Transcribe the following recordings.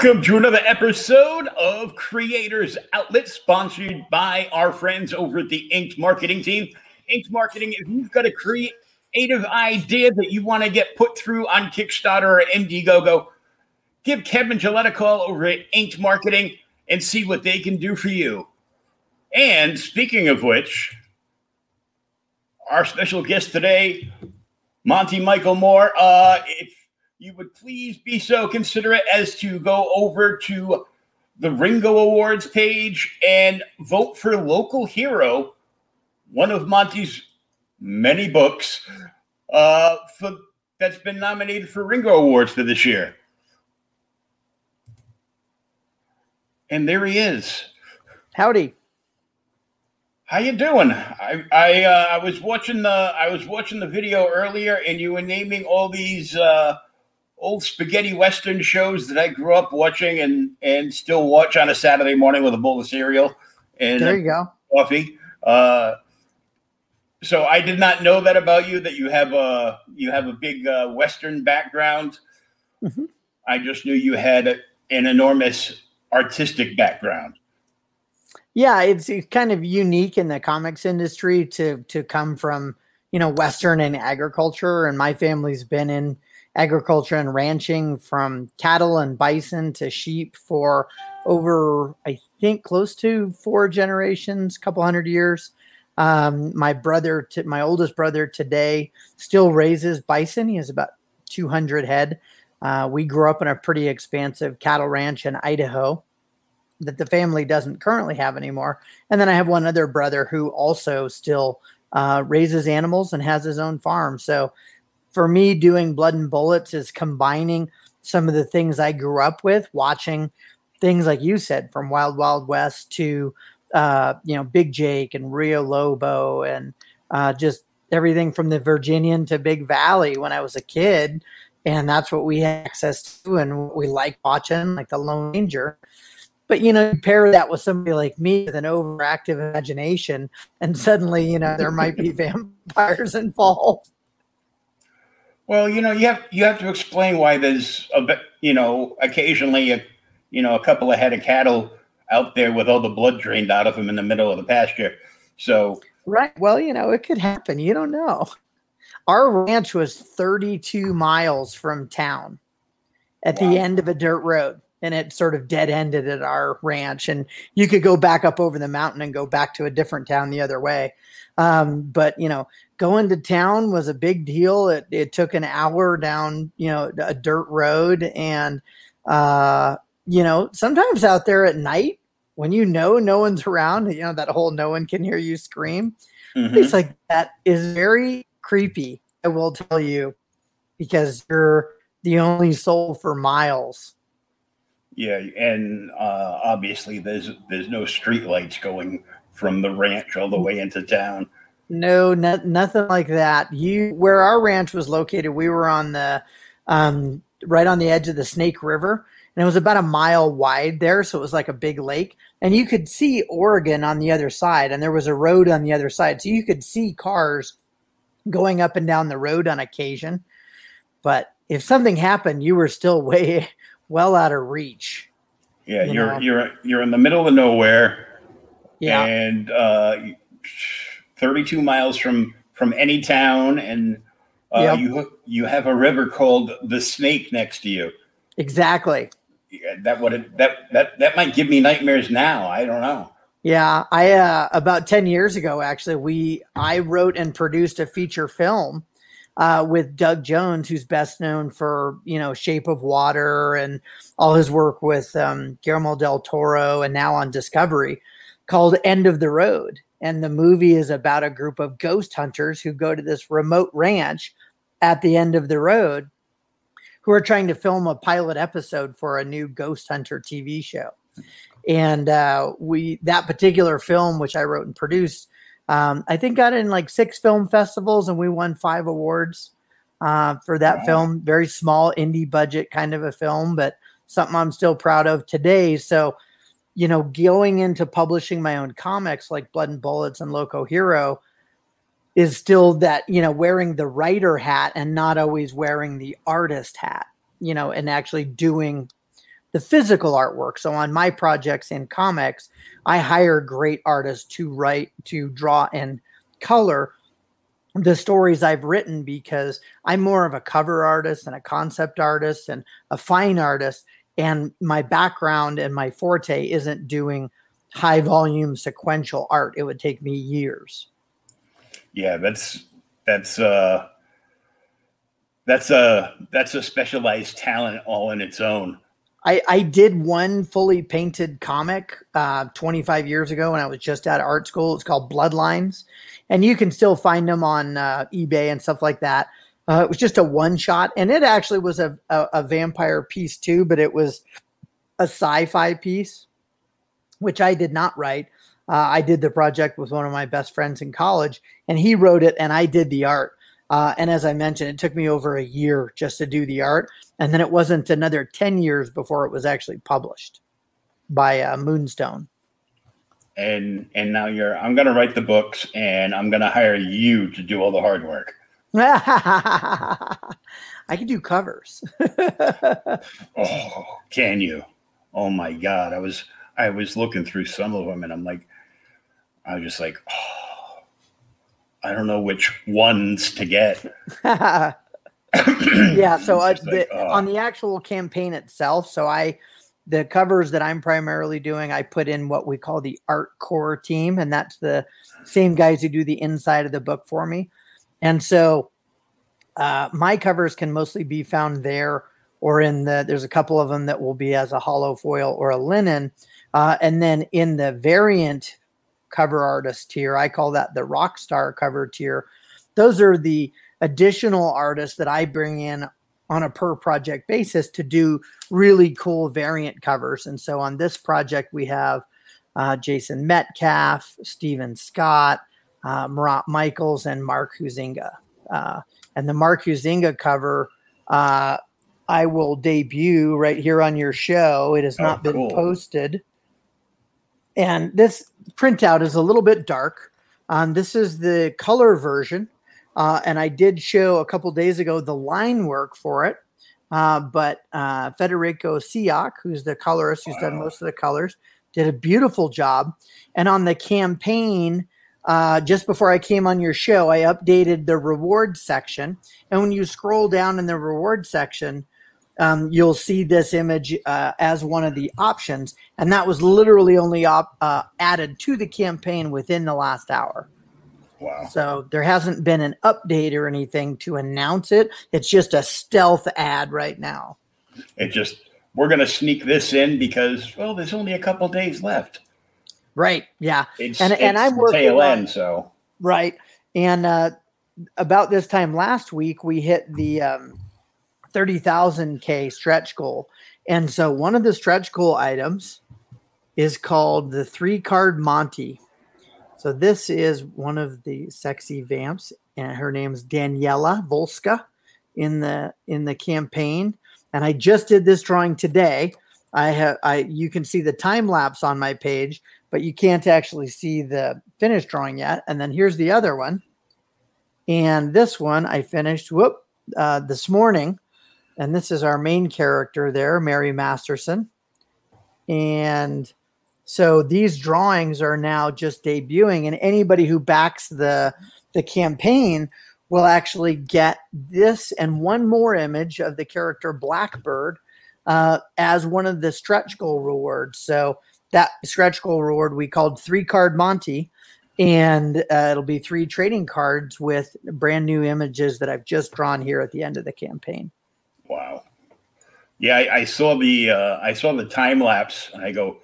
Welcome to another episode of Creators Outlet, sponsored by our friends over at the Inked Marketing Team. Inked Marketing, if you've got a creative idea that you want to get put through on Kickstarter or Indiegogo, give Kevin Gillette a call over at Inked Marketing and see what they can do for you. And speaking of which, our special guest today, Monte Michael Moore. Uh, if you would please be so considerate as to go over to the Ringo Awards page and vote for Loco Hero, one of Monte's many books uh, for, that's been nominated for Ringo Awards for this year. And there he is. Howdy. How you doing? I I, uh, I was watching the I was watching the video earlier, and you were naming all these uh, old spaghetti western shows that I grew up watching and and still watch on a Saturday morning with a bowl of cereal and There you go. coffee. Uh, so I did not know that about you that you have a you have a big uh, western background. Mhm. I just knew you had a, an enormous artistic background. Yeah, it's, it's kind of unique in the comics industry to to come from you know western and agriculture, and my family's been in agriculture and ranching from cattle and bison to sheep for over I think close to four generations, couple hundred years. Um, my brother, to, my oldest brother today, still raises bison. He has about 200 head. Uh, we grew up in a pretty expansive cattle ranch in Idaho that the family doesn't currently have anymore. And then I have one other brother who also still uh, raises animals and has his own farm. So for me, doing Blood and Bullets is combining some of the things I grew up with, watching things like you said, from Wild Wild West to uh, you know Big Jake and Rio Lobo, and uh, just everything from the Virginian to Big Valley when I was a kid. And that's what we had access to and we like watching, like the Lone Ranger. But you know, you pair that with somebody like me with an overactive imagination, and suddenly, you know, there might be vampires involved. Well, you know, you have you have to explain why there's a bit, you know, occasionally a, you know, a couple of head of cattle out there with all the blood drained out of them in the middle of the pasture. So, Right. Well, you know, it could happen. You don't know. Our ranch was 32 miles from town at Wow. the end of a dirt road. And it sort of dead ended at our ranch. And you could go back up over the mountain and go back to a different town the other way. Um, but, you know, going to town was a big deal. It, it took an hour down, you know, a dirt road. And, uh, you know, sometimes out there at night, when you know no one's around, you know, that whole no one can hear you scream mhm. place like that is very creepy. I will tell you, because you're the only soul for miles. Yeah, and uh, obviously there's there's no street lights going from the ranch all the way into town. No, no, nothing like that. You, where our ranch was located, we were on the um, right on the edge of the Snake River. And it was about a mile wide there. So it was like a big lake. And you could see Oregon on the other side. And there was a road on the other side. So you could see cars going up and down the road on occasion. But if something happened, you were still way well out of reach. Yeah, you are you're, you're you're in the middle of nowhere. Yeah. And uh, 32 miles from from any town and uh, yep. you you have a river called the Snake next to you. Exactly. Yeah, that would that that that might give me nightmares now. I don't know. Yeah, I uh, about ten years ago, actually, we I wrote and produced a feature film uh, with Doug Jones, who's best known for you know Shape of Water and all his work with um, Guillermo del Toro, and now on Discovery, called End of the Road. And the movie is about a group of ghost hunters who go to this remote ranch at the end of the road who are trying to film a pilot episode for a new ghost hunter TV show. And uh, we that particular film, which I wrote and produced, um, I think got in like six film festivals, and we won five awards uh, for that wow. film. Very small indie budget kind of a film, but something I'm still proud of today. So you know, going into publishing my own comics like Blood and Bullets and Loco Hero is still that, you know, wearing the writer hat and not always wearing the artist hat, you know, and actually doing the physical artwork. So on my projects in comics, I hire great artists to write, to draw and color the stories I've written because I'm more of a cover artist and a concept artist and a fine artist. And my background and my forte isn't doing high volume sequential art. It would take me years. Yeah that's that's uh that's a that's a specialized talent all in its own I, I did one fully painted comic uh, 25 years ago when I was just out of art school. It's called Bloodlines, and you can still find them on uh, eBay and stuff like that. Uh, it was just a one shot, and it actually was a, a, a vampire piece too, but it was a sci-fi piece, which I did not write. Uh, I did the project with one of my best friends in college, and he wrote it, and I did the art. Uh, and as I mentioned, it took me over a year just to do the art, and then it wasn't another ten years before it was actually published by uh, Moonstone. And and now you're. I'm going to write the books, and I'm going to hire you to do all the hard work. I can do covers. oh, can you? Oh my god! I was I was looking through some of them, and I'm like, I was just like, oh, I don't know which ones to get. yeah. So uh, the, like, oh. on the actual campaign itself, so I the covers that I'm primarily doing, I put in what we call the art core team, and that's the same guys who do the inside of the book for me. And so uh, my covers can mostly be found there or in the, there's a couple of them that will be as a hollow foil or a linen. Uh, and then in the variant cover artist tier, I call that the rock star cover tier. Those are the additional artists that I bring in on a per project basis to do really cool variant covers. And so on this project, we have uh, Jason Metcalf, Stephen Scott, uh, Marat Mychaels and Mark Huizenga. Uh, and the Mark Huizenga cover, uh, I will debut right here on your show. It has oh, not been cool. posted. And this printout is a little bit dark. Um, this is the color version. Uh, and I did show a couple days ago the line work for it. Uh, but uh, Federico Siak, who's the colorist who's wow. done most of the colors, did a beautiful job. And on the campaign, uh, just before I came on your show, I updated the reward section. And when you scroll down in the reward section, um, you'll see this image uh, as one of the options. And that was literally only op- uh, added to the campaign within the last hour. Wow. So there hasn't been an update or anything to announce it. It's just a stealth ad right now. It just, we're going to sneak this in because, well, there's only a couple days left. Right. Yeah. It's, and it's and I'm working tail on. So right. And uh, about this time last week, we hit the um, thirty thousand k stretch goal, and so one of the stretch goal items is called the three card Monty. So this is one of the sexy vamps, and her name's Daniela Volska, in the in the campaign. And I just did this drawing today. I have I you can see the time lapse on my page, but you can't actually see the finished drawing yet. And then here's the other one. And this one I finished whoop uh, this morning. And this is our main character there, Mary Masterson. And so these drawings are now just debuting, and anybody who backs the the campaign will actually get this and one more image of the character Blackbird uh, as one of the stretch goal rewards. So that stretch goal reward we called three card Monty, and uh, it'll be three trading cards with brand new images that I've just drawn here at the end of the campaign. Wow. Yeah, I, I saw the uh, I saw the time lapse, and I go,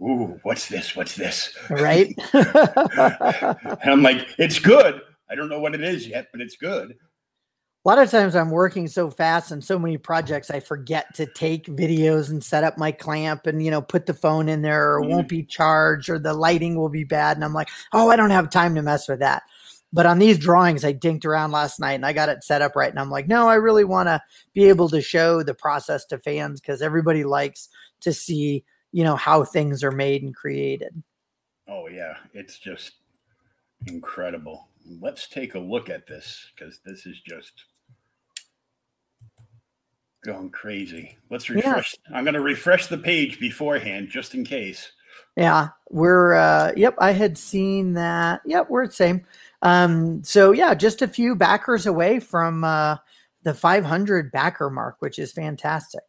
"Ooh, what's this? What's this?" Right. and I'm like, "It's good. I don't know what it is yet, but it's good." A lot of times I'm working so fast and so many projects, I forget to take videos and set up my clamp and you know put the phone in there, or mm. won't be charged, or the lighting will be bad, and I'm like, "Oh, I don't have time to mess with that." But on these drawings, I dinked around last night and I got it set up right. And I'm like, no, I really want to be able to show the process to fans because everybody likes to see, you know, how things are made and created. Oh, yeah. It's just incredible. Let's take a look at this because this is just going crazy. Let's refresh. Yeah. I'm going to refresh the page beforehand just in case. Yeah, we're uh yep, I had seen that. Yep, we're the same. Um, so yeah, just a few backers away from uh, the 500 backer mark, which is fantastic.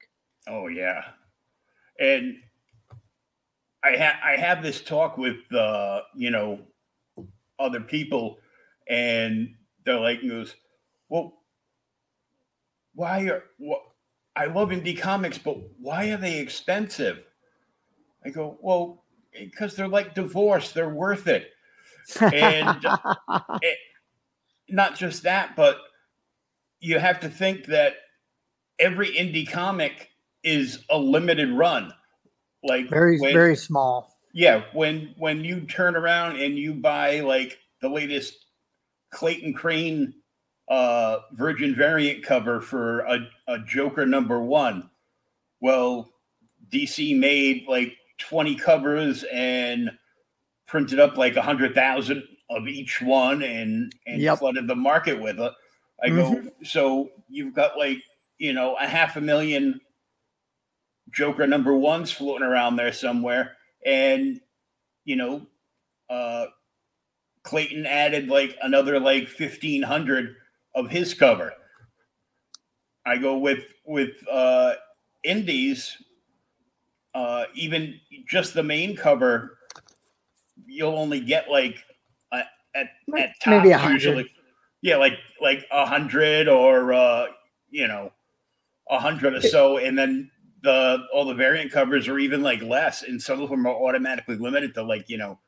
Oh yeah, and I have I have this talk with uh, you know other people, and they're like, "Goes, well, why are what? I love indie comics, but why are they expensive?" I go, "Well, because they're like divorce; they're worth it." And it, not just that, but you have to think that every indie comic is a limited run. Like very when, very small. Yeah, when when you turn around and you buy like the latest Clayton Crain uh Virgin variant cover for a, a Joker number one, well, DC made like 20 covers and printed up like a hundred thousand of each one and and yep. flooded the market with it. I mm-hmm. go, so you've got like you know a half a million Joker number ones floating around there somewhere, and you know, uh, Clayton added like another like fifteen hundred of his cover. I go with with uh, indies, uh, even just the main cover you'll only get like uh, at at top maybe usually yeah like like a hundred or uh you know a hundred or so and then the all the variant covers are even like less and some of them are automatically limited to like you know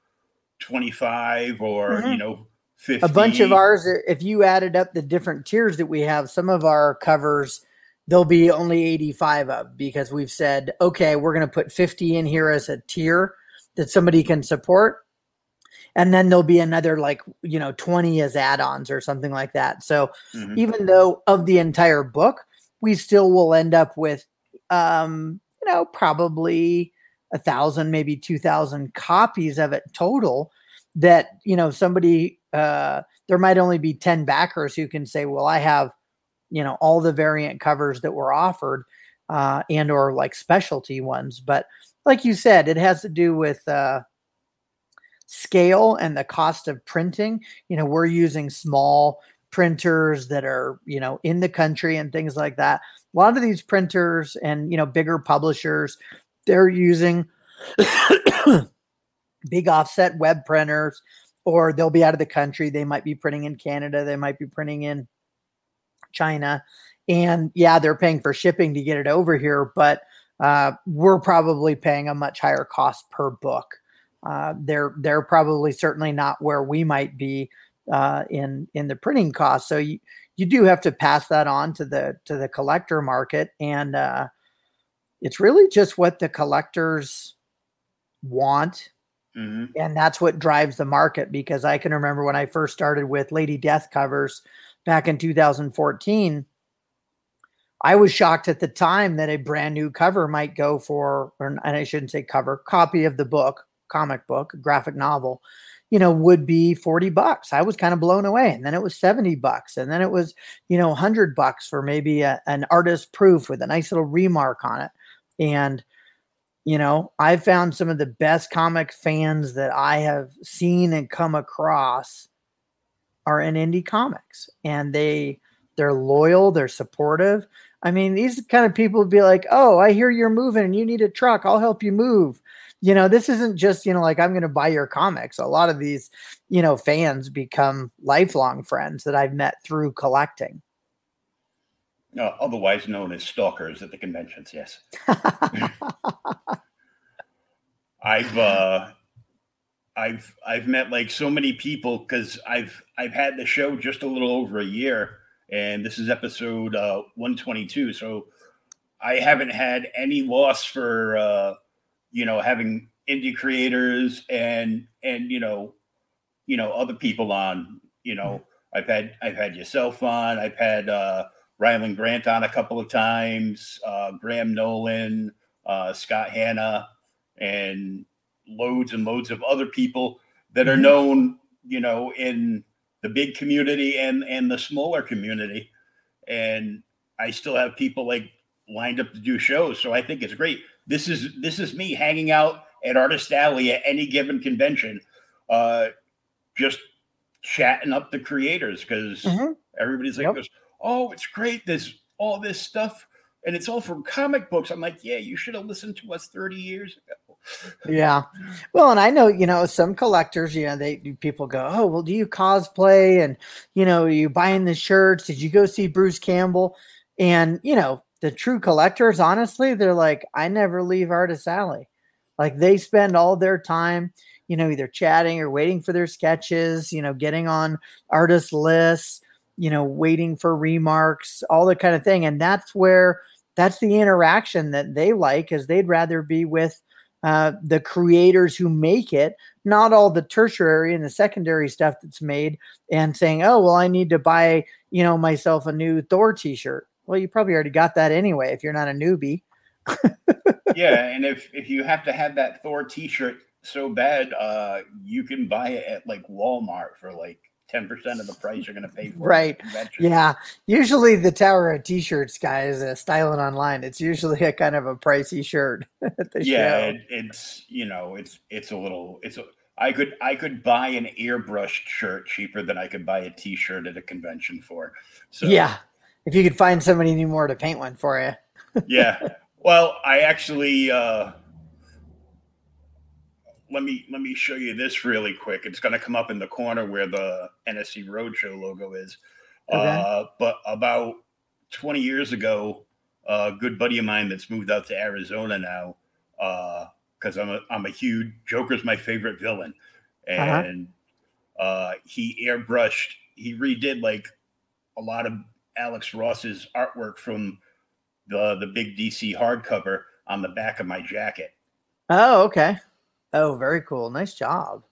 25 or mm-hmm. you know 50. a bunch of ours if you added up the different tiers that we have some of our covers there'll be only 85 of because we've said okay we're going to put 50 in here as a tier that somebody can support and then there'll be another like you know 20 as add-ons or something like that so mm-hmm. even though of the entire book we still will end up with um you know probably a thousand maybe two thousand copies of it total that you know somebody uh there might only be 10 backers who can say well i have you know all the variant covers that were offered uh and or like specialty ones but like you said it has to do with uh scale and the cost of printing. You know, we're using small printers that are, you know, in the country and things like that. A lot of these printers and, you know, bigger publishers, they're using big offset web printers or they'll be out of the country. They might be printing in Canada, they might be printing in China. And yeah, they're paying for shipping to get it over here, but uh, we're probably paying a much higher cost per book uh, they're they're probably certainly not where we might be uh, in in the printing cost. So you you do have to pass that on to the to the collector market, and uh, it's really just what the collectors want. Mm-hmm. And that's what drives the market because I can remember when I first started with Lady Death covers back in 2014, I was shocked at the time that a brand new cover might go for, or and I shouldn't say cover, copy of the book, comic book, graphic novel, you know, would be 40 bucks. I was kind of blown away. And then it was 70 bucks. And then it was, you know, 100 bucks for maybe a, an artist proof with a nice little remark on it. And, you know, I found some of the best comic fans that I have seen and come across are in indie comics. And they, they're loyal, they're supportive. I mean, these kind of people would be like, "Oh, I hear you're moving and you need a truck. I'll help you move." You know, this isn't just, you know, like I'm going to buy your comics. A lot of these, you know, fans become lifelong friends that I've met through collecting. Uh, otherwise known as stalkers at the conventions, yes. I've uh I've I've met like so many people because I've I've had the show just a little over a year and this is episode uh, 122. So I haven't had any loss for uh, you know having indie creators and and you know you know other people on. You know, I've had I've had yourself on. I've had uh, Rylend Grant on a couple of times. Uh, Graham Nolan, uh, Scott Hanna, and loads and loads of other people that are mm-hmm. known. You know, in the big community and and the smaller community and i still have people like lined up to do shows so i think it's great this is this is me hanging out at artist alley at any given convention uh just chatting up the creators because mm-hmm. everybody's like yep. oh it's great there's all this stuff and it's all from comic books i'm like yeah you should have listened to us 30 years ago yeah. Well, and I know, you know, some collectors, you know, they people go, Oh, well, do you cosplay? And, you know, you buying the shirts? Did you go see Bruce Campbell? And, you know, the true collectors, honestly, they're like, I never leave Artist Alley. Like they spend all their time, you know, either chatting or waiting for their sketches, you know, getting on artist lists, you know, waiting for remarks, all that kind of thing. And that's where that's the interaction that they like, is they'd rather be with uh, the creators who make it, not all the tertiary and the secondary stuff that's made, and saying, "Oh, well, I need to buy, you know, myself a new Thor T-shirt." Well, you probably already got that anyway if you're not a newbie. yeah, and if if you have to have that Thor T-shirt so bad, uh, you can buy it at like Walmart for like 10% of the price you're going to pay for right. Yeah. Usually the tower of t-shirts guys uh, styling online. It's usually a kind of a pricey shirt yeah it, it's you know it's it's a little it's a i could i could buy an airbrushed shirt cheaper than i could buy a t-shirt at a convention for. So yeah if you could find somebody anymore to paint one for you yeah well i actually uh let me let me show you this really quick. It's going to come up in the corner where the NSC Roadshow logo is. Okay. Uh, but about 20 years ago, a good buddy of mine that's moved out to Arizona now, because uh, I'm a I'm a huge Joker's my favorite villain, uh-huh. and uh-huh. he airbrushed, he redid like a lot of Alex Ross's artwork from the the big DC hardcover on the back of my jacket. Oh, okay. Oh, very cool. Nice job.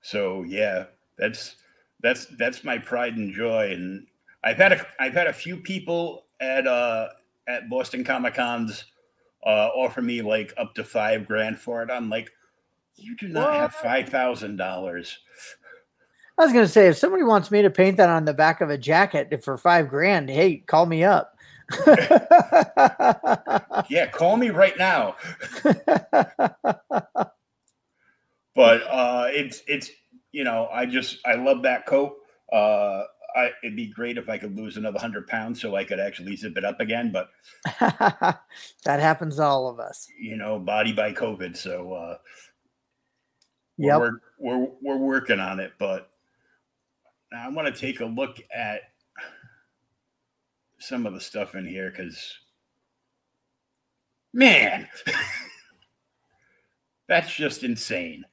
So yeah, that's that's that's my pride and joy. And I've had a I've had a few people at uh at Boston Comic Cons uh offer me like up to five grand for it. I'm like, you do not what? have five thousand dollars. I was gonna say if somebody wants me to paint that on the back of a jacket for five grand, hey, call me up. yeah, call me right now. but uh, it's it's you know I just I love that coat. Uh, I, it'd be great if I could lose another hundred pounds so I could actually zip it up again. But that happens to all of us. You know, body by COVID. So uh, yeah, we're, we're we're working on it. But I want to take a look at some of the stuff in here because man, that's just insane.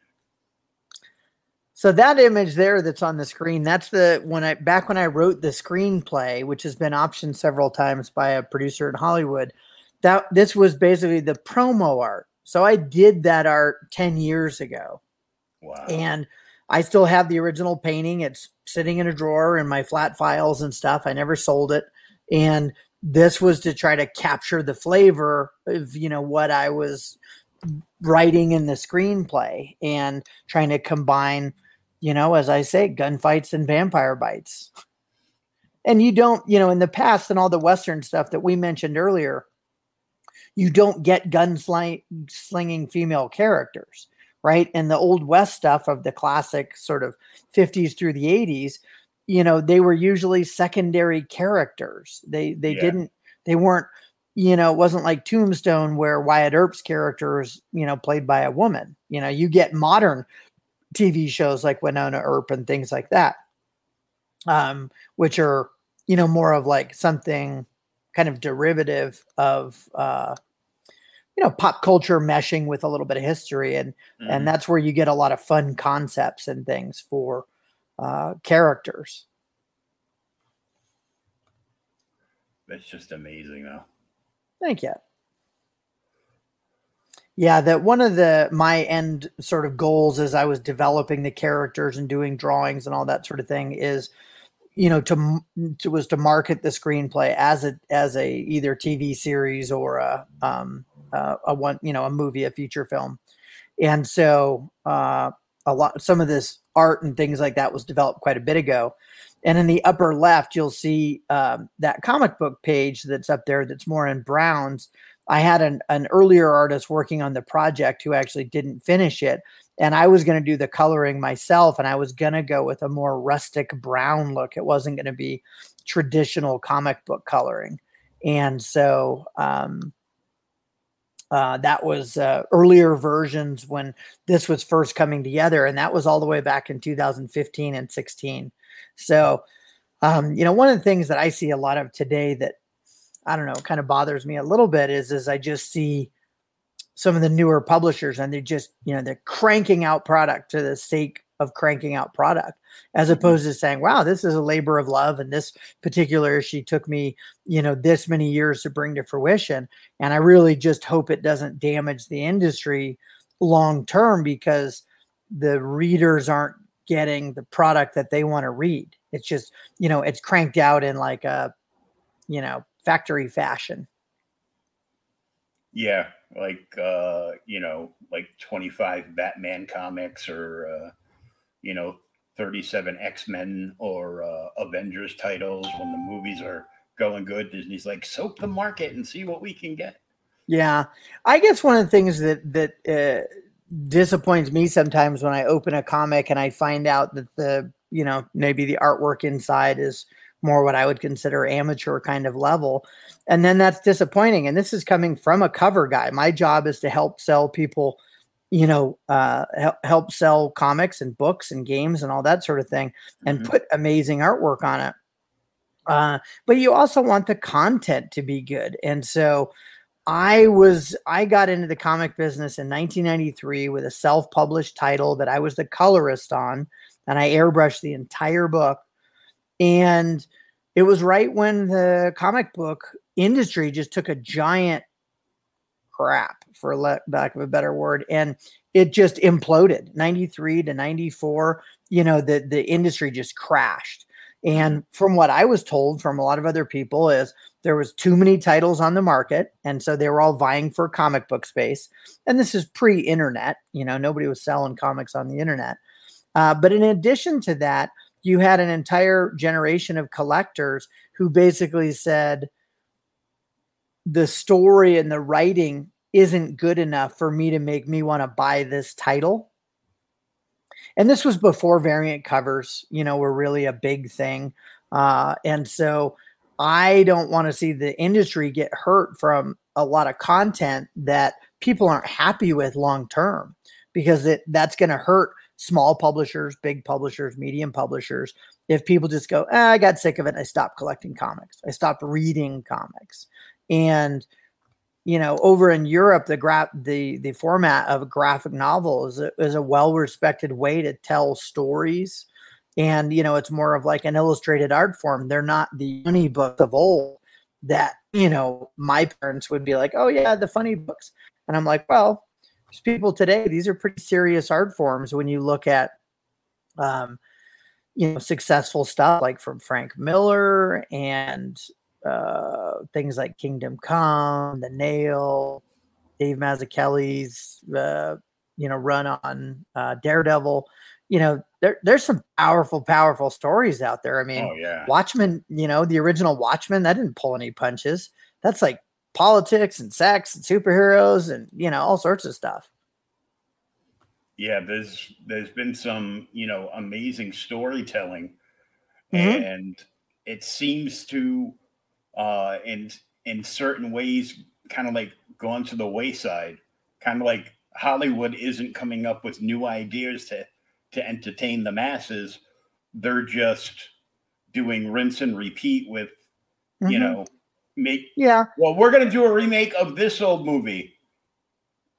So that image there that's on the screen, that's the when I back when I wrote the screenplay, which has been optioned several times by a producer in Hollywood. That this was basically the promo art. So I did that art 10 years ago. Wow. And I still have the original painting. It's sitting in a drawer in my flat files and stuff. I never sold it. And this was to try to capture the flavor of you know what I was writing in the screenplay and trying to combine, you know, as I say, gunfights and vampire bites. And you don't, you know, in the past and all the Western stuff that we mentioned earlier, you don't get gunslinging female characters, right? And the old West stuff of the classic sort of 50s through the 80s, you know, they were usually secondary characters. They they yeah. didn't they weren't you know, it wasn't like Tombstone where Wyatt Earp's character is, you know, played by a woman. You know, you get modern TV shows like Wynonna Earp and things like that, um, which are, you know, more of like something kind of derivative of, uh, you know, pop culture meshing with a little bit of history, and mm-hmm. and that's where you get a lot of fun concepts and things for uh, characters. It's just amazing, though. Thank you. Yeah, that one of the my end sort of goals as I was developing the characters and doing drawings and all that sort of thing is, you know, to, to was to market the screenplay as a as a either TV series or a um uh, a one you know a movie a feature film, and so uh, a lot some of this art and things like that was developed quite a bit ago, and in the upper left, you'll see um, that comic book page that's up there that's more in browns. I had an, an earlier artist working on the project who actually didn't finish it. And I was going to do the coloring myself, and I was going to go with a more rustic brown look. It wasn't going to be traditional comic book coloring. And so um, uh, that was uh, earlier versions when this was first coming together. And that was all the way back in 2015 and 16. So, um, you know, one of the things that I see a lot of today that I don't know kind of bothers me a little bit is is I just see some of the newer publishers and they just you know they're cranking out product to the sake of cranking out product as mm-hmm. opposed to saying wow this is a labor of love and this particular issue took me you know this many years to bring to fruition and i really just hope it doesn't damage the industry long term because the readers aren't getting the product that they want to read. It's just, you know, it's cranked out in like a, you know, factory fashion. Yeah, like uh, you know, like 25 Batman comics or uh, you know, 37 X-Men or uh, Avengers titles when the movies are going good. Disney's like soak the market and see what we can get. Yeah. I guess one of the things that that uh, disappoints me sometimes when I open a comic and I find out that the, you know, maybe the artwork inside is more what I would consider amateur kind of level. And then that's disappointing. And this is coming from a cover guy. My job is to help sell people, you know, uh, help sell comics and books and games and all that sort of thing and mm-hmm. put amazing artwork on it. Uh, but you also want the content to be good. And so, I was I got into the comic business in 1993 with a self-published title that I was the colorist on and I airbrushed the entire book and it was right when the comic book industry just took a giant crap for lack of a better word and it just imploded. 93 to 94 you know the the industry just crashed. And from what I was told from a lot of other people is there was too many titles on the market and so they were all vying for comic book space. And this is pre-internet you know nobody was selling comics on the internet. Uh, but in addition to that you had an entire generation of collectors who basically said the story and the writing isn't good enough for me to make me want to buy this title. And this was before variant covers you know were really a big thing. Uh, and so I don't want to see the industry get hurt from a lot of content that people aren't happy with long term because it that's going to hurt small publishers, big publishers, medium publishers. If people just go, eh, I got sick of it, I stopped collecting comics, I stopped reading comics, and you know, over in Europe, the gra- the the format of a graphic novel is a, is a well respected way to tell stories. And you know it's more of like an illustrated art form. They're not the funny books of old that you know my parents would be like oh yeah the funny books. And i'm like well people today these are pretty serious art forms when you look at um you know successful stuff like from frank miller and uh, things like Kingdom Come, The Nail, Dave Mazzucchelli's uh, you know run on uh, Daredevil. You know, there, there's some powerful, powerful stories out there. I mean, Oh yeah. Watchmen, you know, the original Watchmen, that didn't pull any punches. That's like politics and sex and superheroes and you know all sorts of stuff. Yeah, there's there's been some, you know, amazing storytelling Mhm. and it seems to uh in in certain ways kind of like gone to the wayside. Kind of like Hollywood isn't coming up with new ideas to to entertain the masses. They're just doing rinse and repeat with, you Mhm. know, make yeah, well, we're going to do a remake of this old movie.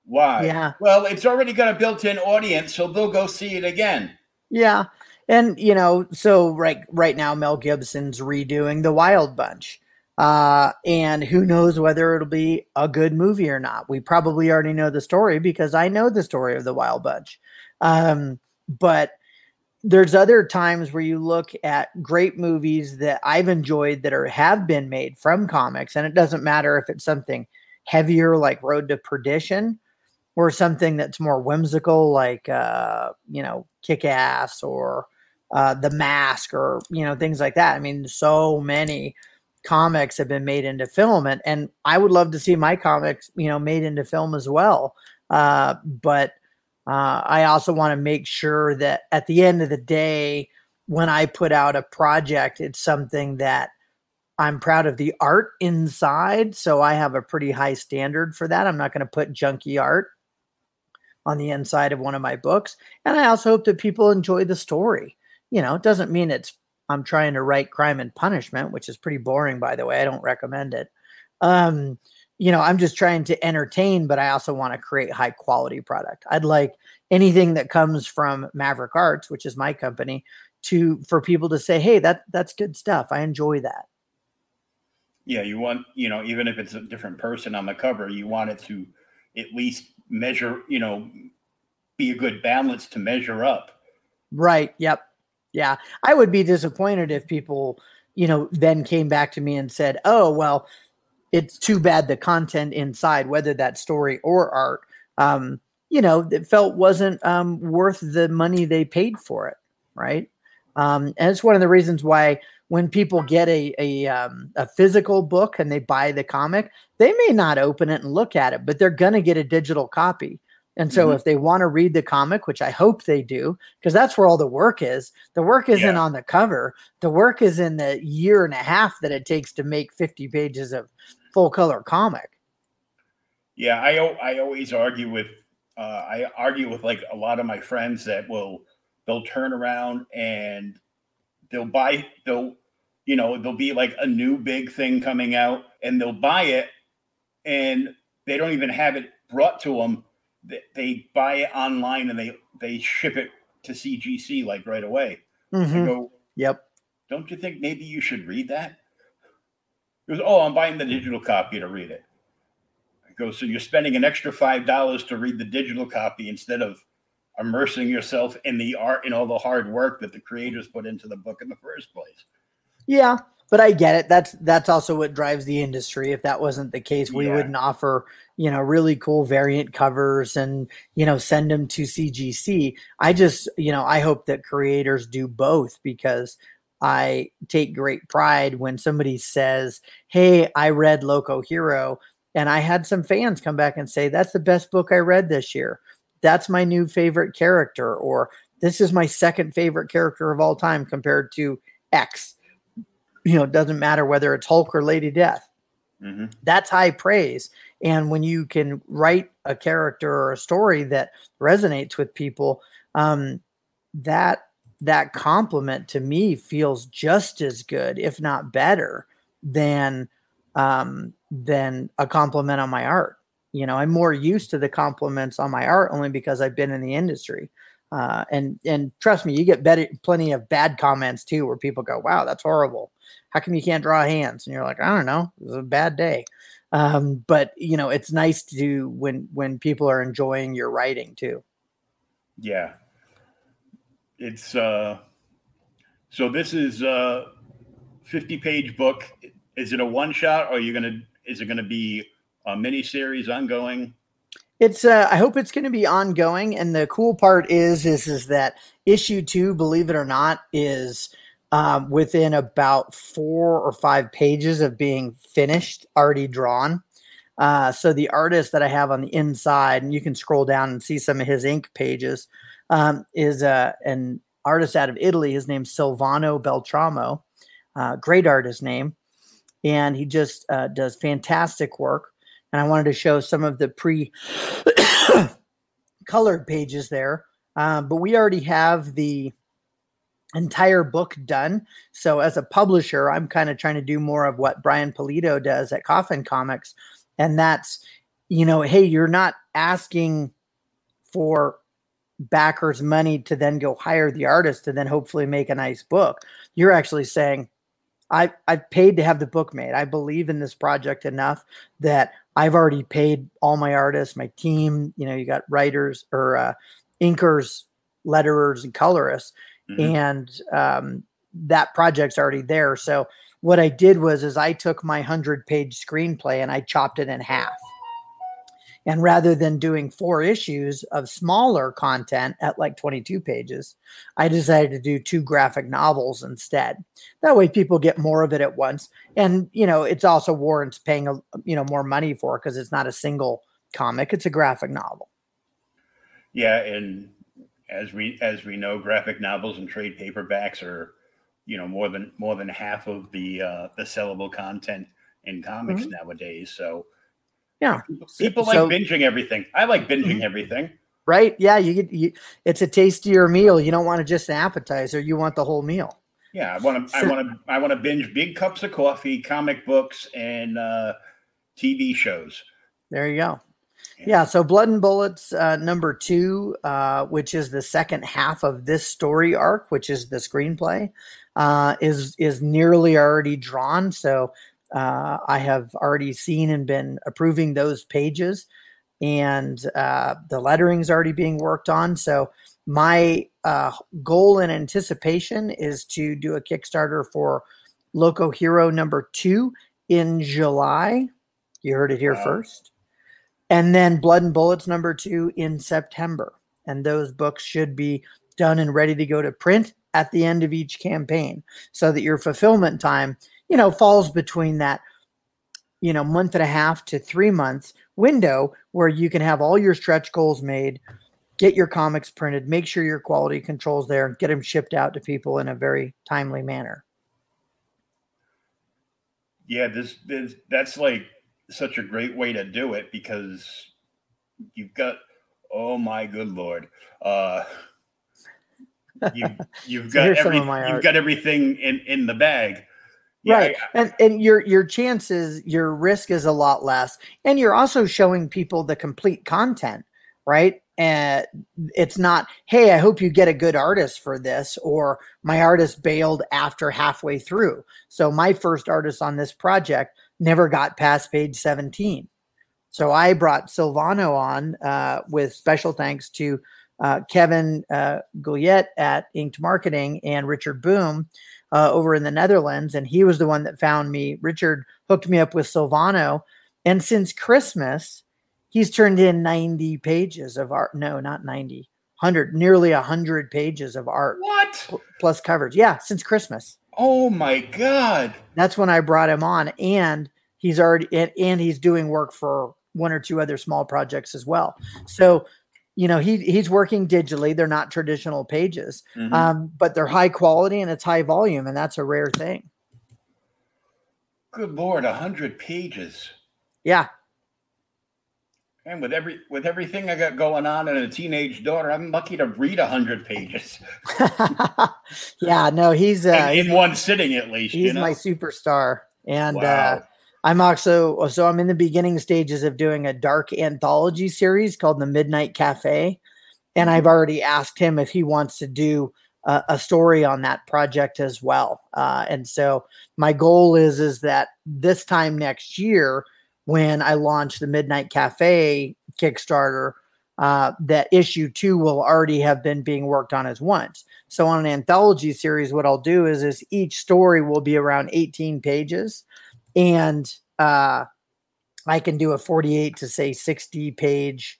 Why? Yeah. Well, it's already got a built-in audience, so they'll go see it again. yeah, and you know, so right right now Mel Gibson's redoing The Wild Bunch, uh, and who knows whether it'll be a good movie or not. We probably already know the story because I know the story of The Wild Bunch, um, but there's other times where you look at great movies that I've enjoyed that are have been made from comics, and it doesn't matter if it's something heavier like Road to Perdition or something that's more whimsical like uh, you know Kick Ass or uh, The Mask or you know things like that. I mean, so many comics have been made into film, and and I would love to see my comics you know made into film as well. Uh, but uh, I also want to make sure that at the end of the day, when I put out a project, it's something that I'm proud of the art inside. So I have a pretty high standard for that. I'm not going to put junky art on the inside of one of my books. And I also hope that people enjoy the story. You know, it doesn't mean it's I'm trying to write crime and punishment, which is pretty boring, by the way. I don't recommend it. Um, you know, I'm just trying to entertain, but I also want to create high quality product. I'd like anything that comes from Maverick Arts, which is my company, to for people to say, "Hey, that that's good stuff. I enjoy that." Yeah, you want, you know, even if it's a different person on the cover, you want it to at least measure, you know, be a good balance to measure up. Right. Yep. Yeah. I would be disappointed if people, you know, then came back to me and said, "Oh, well, it's too bad the content inside, whether that's story or art, um, you know, that felt wasn't um, worth the money they paid for it." Right. Um, and it's one of the reasons why when people get a a, um, a physical book and they buy the comic, they may not open it and look at it, but they're going to get a digital copy. And so Mhm. if they want to read the comic, which I hope they do, because that's where all the work is. The work isn't Yeah. on the cover. The work is in the year and a half that it takes to make 50 pages of full color comic. Yeah, I I always argue with uh, I argue with like a lot of my friends that will they'll turn around and they'll buy they'll you know there'll be like a new big thing coming out and they'll buy it and they don't even have it brought to them. They, they buy it online and they they ship it to CGC like right away. I Mhm. go, Yep. don't you think maybe you should read that? He goes, oh, I'm buying the digital copy to read it. I go, so you're spending an extra five dollars to read the digital copy instead of immersing yourself in the art and all the hard work that the creators put into the book in the first place. Yeah, but I get it. That's that's also what drives the industry. If that wasn't the case, we Yeah. wouldn't offer, you know, really cool variant covers and, you know, send them to CGC. I just, you know, I hope that creators do both because I take great pride when somebody says, "Hey, I read Loco Hero." And I had some fans come back and say, "That's the best book I read this year. That's my new favorite character," or "This is my second favorite character of all time compared to X." you know, it doesn't matter whether it's Hulk or Lady Death. Mm-hmm. That's high praise. And when you can write a character or a story that resonates with people, um, that that compliment to me feels just as good, if not better, than um, than a compliment on my art. You know, I'm more used to the compliments on my art only because I've been in the industry. Uh, and and trust me, you get better, plenty of bad comments too, where people go, "Wow, that's horrible. How come you can't draw hands?" And you're like, "I don't know, it was a bad day." Um, but you know, it's nice to when when people are enjoying your writing too. Yeah. It's uh so this is a 50 page book. is it a one shot or are you gonna is it gonna be a mini series ongoing? It's uh, I hope it's going to be ongoing, and the cool part is is is that issue two, believe it or not, is um, within about four or five pages of being finished, already drawn. Uh, so the artist that I have on the inside, and you can scroll down and see some of his ink pages, um, is uh, an artist out of Italy. His name's Silvano Beltramo, uh, great artist name, and he just uh, does fantastic work and I wanted to show some of the pre colored pages there. Um, but we already have the entire book done. So as a publisher, I'm kind of trying to do more of what Brian Pulido does at Coffin Comics. And that's, you know, hey, you're not asking for backers money to then go hire the artist to then hopefully make a nice book. You're actually saying, I I've paid to have the book made. I believe in this project enough that I've already paid all my artists, my team. You know, you got writers or uh, inkers, letterers, and colorists, mm-hmm. and um, that project's already there. So what I did was, is I took my hundred page screenplay and I chopped it in half. And rather than doing four issues of smaller content at like 22 pages, I decided to do two graphic novels instead. That way people get more of it at once. And, you know, it's also warrants paying, a, you know, more money for because it's not a single comic, it's a graphic novel. Yeah. And as we, as we know, graphic novels and trade paperbacks are, you know, more than, more than half of the, uh, the sellable content in comics mm-hmm. nowadays. So, yeah. People so, like binging everything. I like binging mm-hmm. everything. Right. Yeah. You get you, it's a tastier meal. You don't want to just an appetizer. You want the whole meal. Yeah. I want to, so, I want to, I want to binge big cups of coffee, comic books, and uh, TV shows. There you go. Yeah. yeah so Blood and Bullets uh, number two, uh, which is the second half of this story arc, which is the screenplay, uh, is is nearly already drawn. So uh, I have already seen and been approving those pages, and uh, the lettering is already being worked on. So my uh, goal and anticipation is to do a Kickstarter for Loco Hero number two in July. You heard it here wow. first. And then Blood and Bullets number two in September. And those books should be done and ready to go to print at the end of each campaign so that your fulfillment time you know, falls between that, you know, month and a half to three months window where you can have all your stretch goals made, get your comics printed, make sure your quality controls there, and get them shipped out to people in a very timely manner. Yeah, this, this that's like such a great way to do it because you've got oh my good lord. Uh you, you've got every, you've got everything in in the bag yeah, right. Yeah. And and your your chances, your risk is a lot less. And you're also showing people the complete content, right? And it's not, hey, I hope you get a good artist for this, or my artist bailed after halfway through. So my first artist on this project never got past page 17. So I brought Silvano on uh, with special thanks to uh, Kevin uh, at Inked Marketing and Richard Boom uh, over in the Netherlands, and he was the one that found me. Richard hooked me up with Silvano, and since Christmas, he's turned in 90 pages of art. No, not 90, 100, nearly 100 pages of art. What? plus covers. Yeah, since Christmas. Oh my God. That's when I brought him on, and he's already and, and he's doing work for one or two other small projects as well. So you know he he's working digitally they're not traditional pages mm-hmm. um, but they're high quality and it's high volume and that's a rare thing good lord 100 pages yeah and with every with everything i got going on and a teenage daughter i'm lucky to read 100 pages yeah no he's uh, in, in one sitting at least he's you know? my superstar and uh, wow. uh I'm also so I'm in the beginning stages of doing a dark anthology series called The Midnight Cafe, and I've mm-hmm. already asked him if he wants to do a, a story on that project as well. Uh, and so my goal is is that this time next year, when I launch the Midnight Cafe Kickstarter, uh, that issue two will already have been being worked on as once. So on an anthology series, what I'll do is is each story will be around 18 pages and uh, I can do a 48 to say 60 page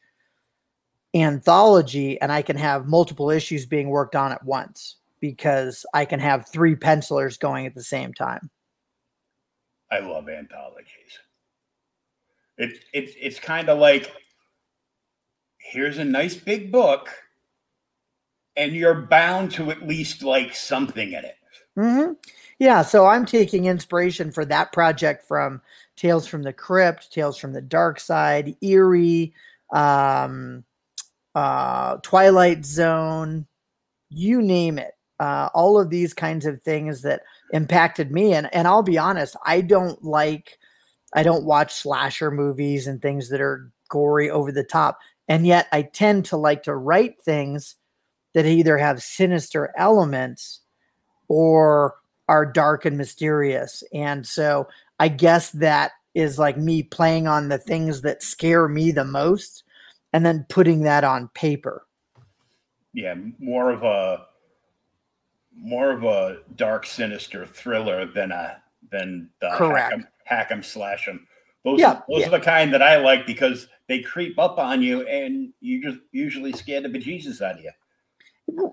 anthology, and I can have multiple issues being worked on at once because I can have three pencilers going at the same time. I love anthologies. It, it, it's kind of like here's a nice big book, and you're bound to at least like something in it. Mm-hmm. Yeah, so I'm taking inspiration for that project from Tales from the Crypt, Tales from the Dark Side, Eerie, um, uh, Twilight Zone, you name it. Uh, all of these kinds of things that impacted me. And and I'll be honest, I don't like, I don't watch slasher movies and things that are gory over the top. And yet I tend to like to write things that either have sinister elements or are dark and mysterious. And so I guess that is like me playing on the things that scare me the most and then putting that on paper. Yeah, more of a more of a dark, sinister thriller than a than the correct hack 'em, slash 'em. Those, yeah, those yeah. are the kind that I like because they creep up on you and you just usually scare the bejesus out of you.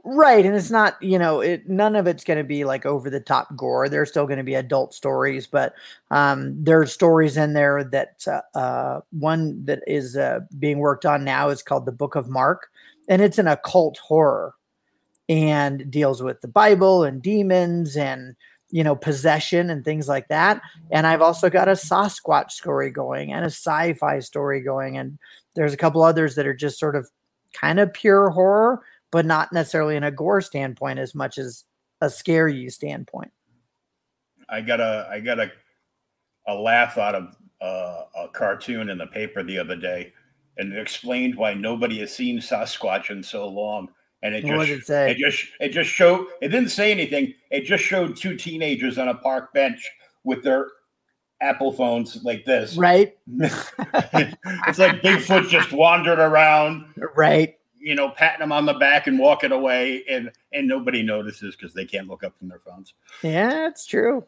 Right, and it's not you know it. None of it's going to be like over the top gore. There's still going to be adult stories, but um, there's stories in there that uh, uh, one that is uh, being worked on now is called the Book of Mark, and it's an occult horror, and deals with the Bible and demons and you know possession and things like that. And I've also got a Sasquatch story going and a sci-fi story going, and there's a couple others that are just sort of kind of pure horror but not necessarily in a gore standpoint as much as a scare you standpoint. I got a I got a a laugh out of uh, a cartoon in the paper the other day, and it explained why nobody has seen Sasquatch in so long. And it just it, it just it just showed it didn't say anything. It just showed two teenagers on a park bench with their Apple phones like this. Right. it's like Bigfoot just wandered around. Right you know, patting them on the back and walking away, and and nobody notices because they can't look up from their phones. Yeah, it's true.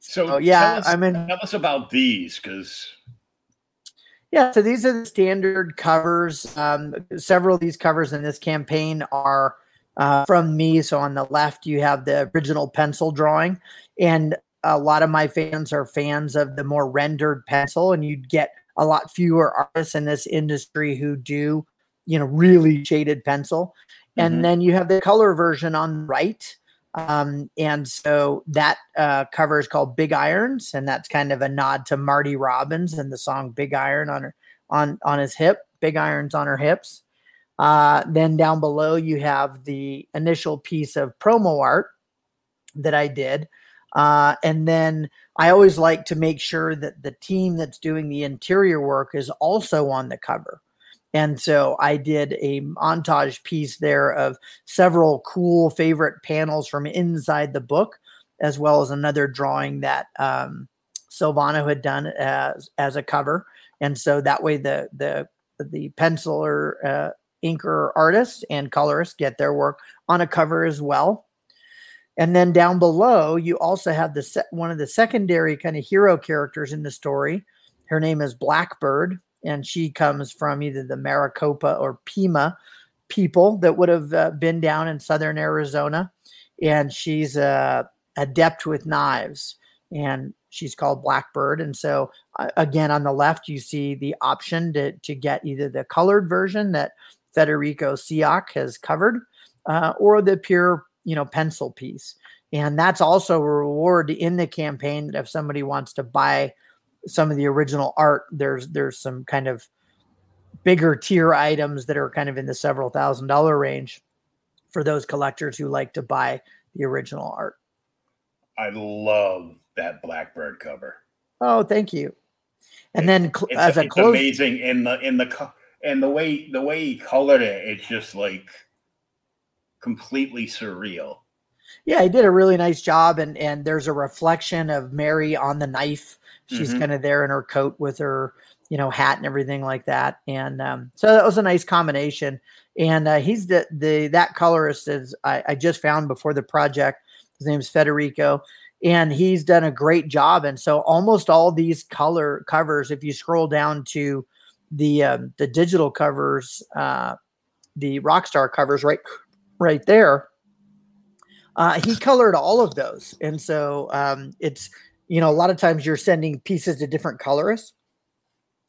So oh, yeah, us, I mean, tell us about these because. Yeah, so these are the standard covers. Um, several of these covers in this campaign are uh, from me. So on the left, you have the original pencil drawing, and a lot of my fans are fans of the more rendered pencil, and you'd get a lot fewer artists in this industry who do, you know, really shaded pencil. And mm-hmm. then you have the color version on the right. Um, and so that uh, cover is called Big Irons, and that's kind of a nod to Marty Robbins and the song Big Iron on her on on his hip, Big Irons on her hips. Uh, then down below you have the initial piece of promo art that I did. Uh, and then I always like to make sure that the team that's doing the interior work is also on the cover. And so I did a montage piece there of several cool favorite panels from inside the book, as well as another drawing that um, Silvano had done as as a cover. And so that way the the the penciler, uh, inker artist and colorist get their work on a cover as well. And then down below, you also have the se- one of the secondary kind of hero characters in the story. Her name is Blackbird, and she comes from either the Maricopa or Pima people that would have uh, been down in southern Arizona. And she's uh, adept with knives, and she's called Blackbird. And so, uh, again, on the left, you see the option to, to get either the colored version that Federico Siak has covered uh, or the pure you know pencil piece. And that's also a reward in the campaign that if somebody wants to buy some of the original art there's there's some kind of bigger tier items that are kind of in the several thousand dollar range for those collectors who like to buy the original art. I love that blackbird cover. Oh thank you. And then cl- as a it's close- amazing in the in the and the way the way he colored it it's just like completely surreal. Yeah, he did a really nice job, and and there's a reflection of Mary on the knife. She's mm-hmm. kind of there in her coat with her, you know, hat and everything like that. And um, so that was a nice combination. And uh, he's the the that colorist is I, I just found before the project. His name is Federico, and he's done a great job. And so almost all these color covers, if you scroll down to the um, the digital covers, uh, the Rockstar covers, right right there. Uh, he colored all of those, and so um, it's you know a lot of times you're sending pieces to different colorists,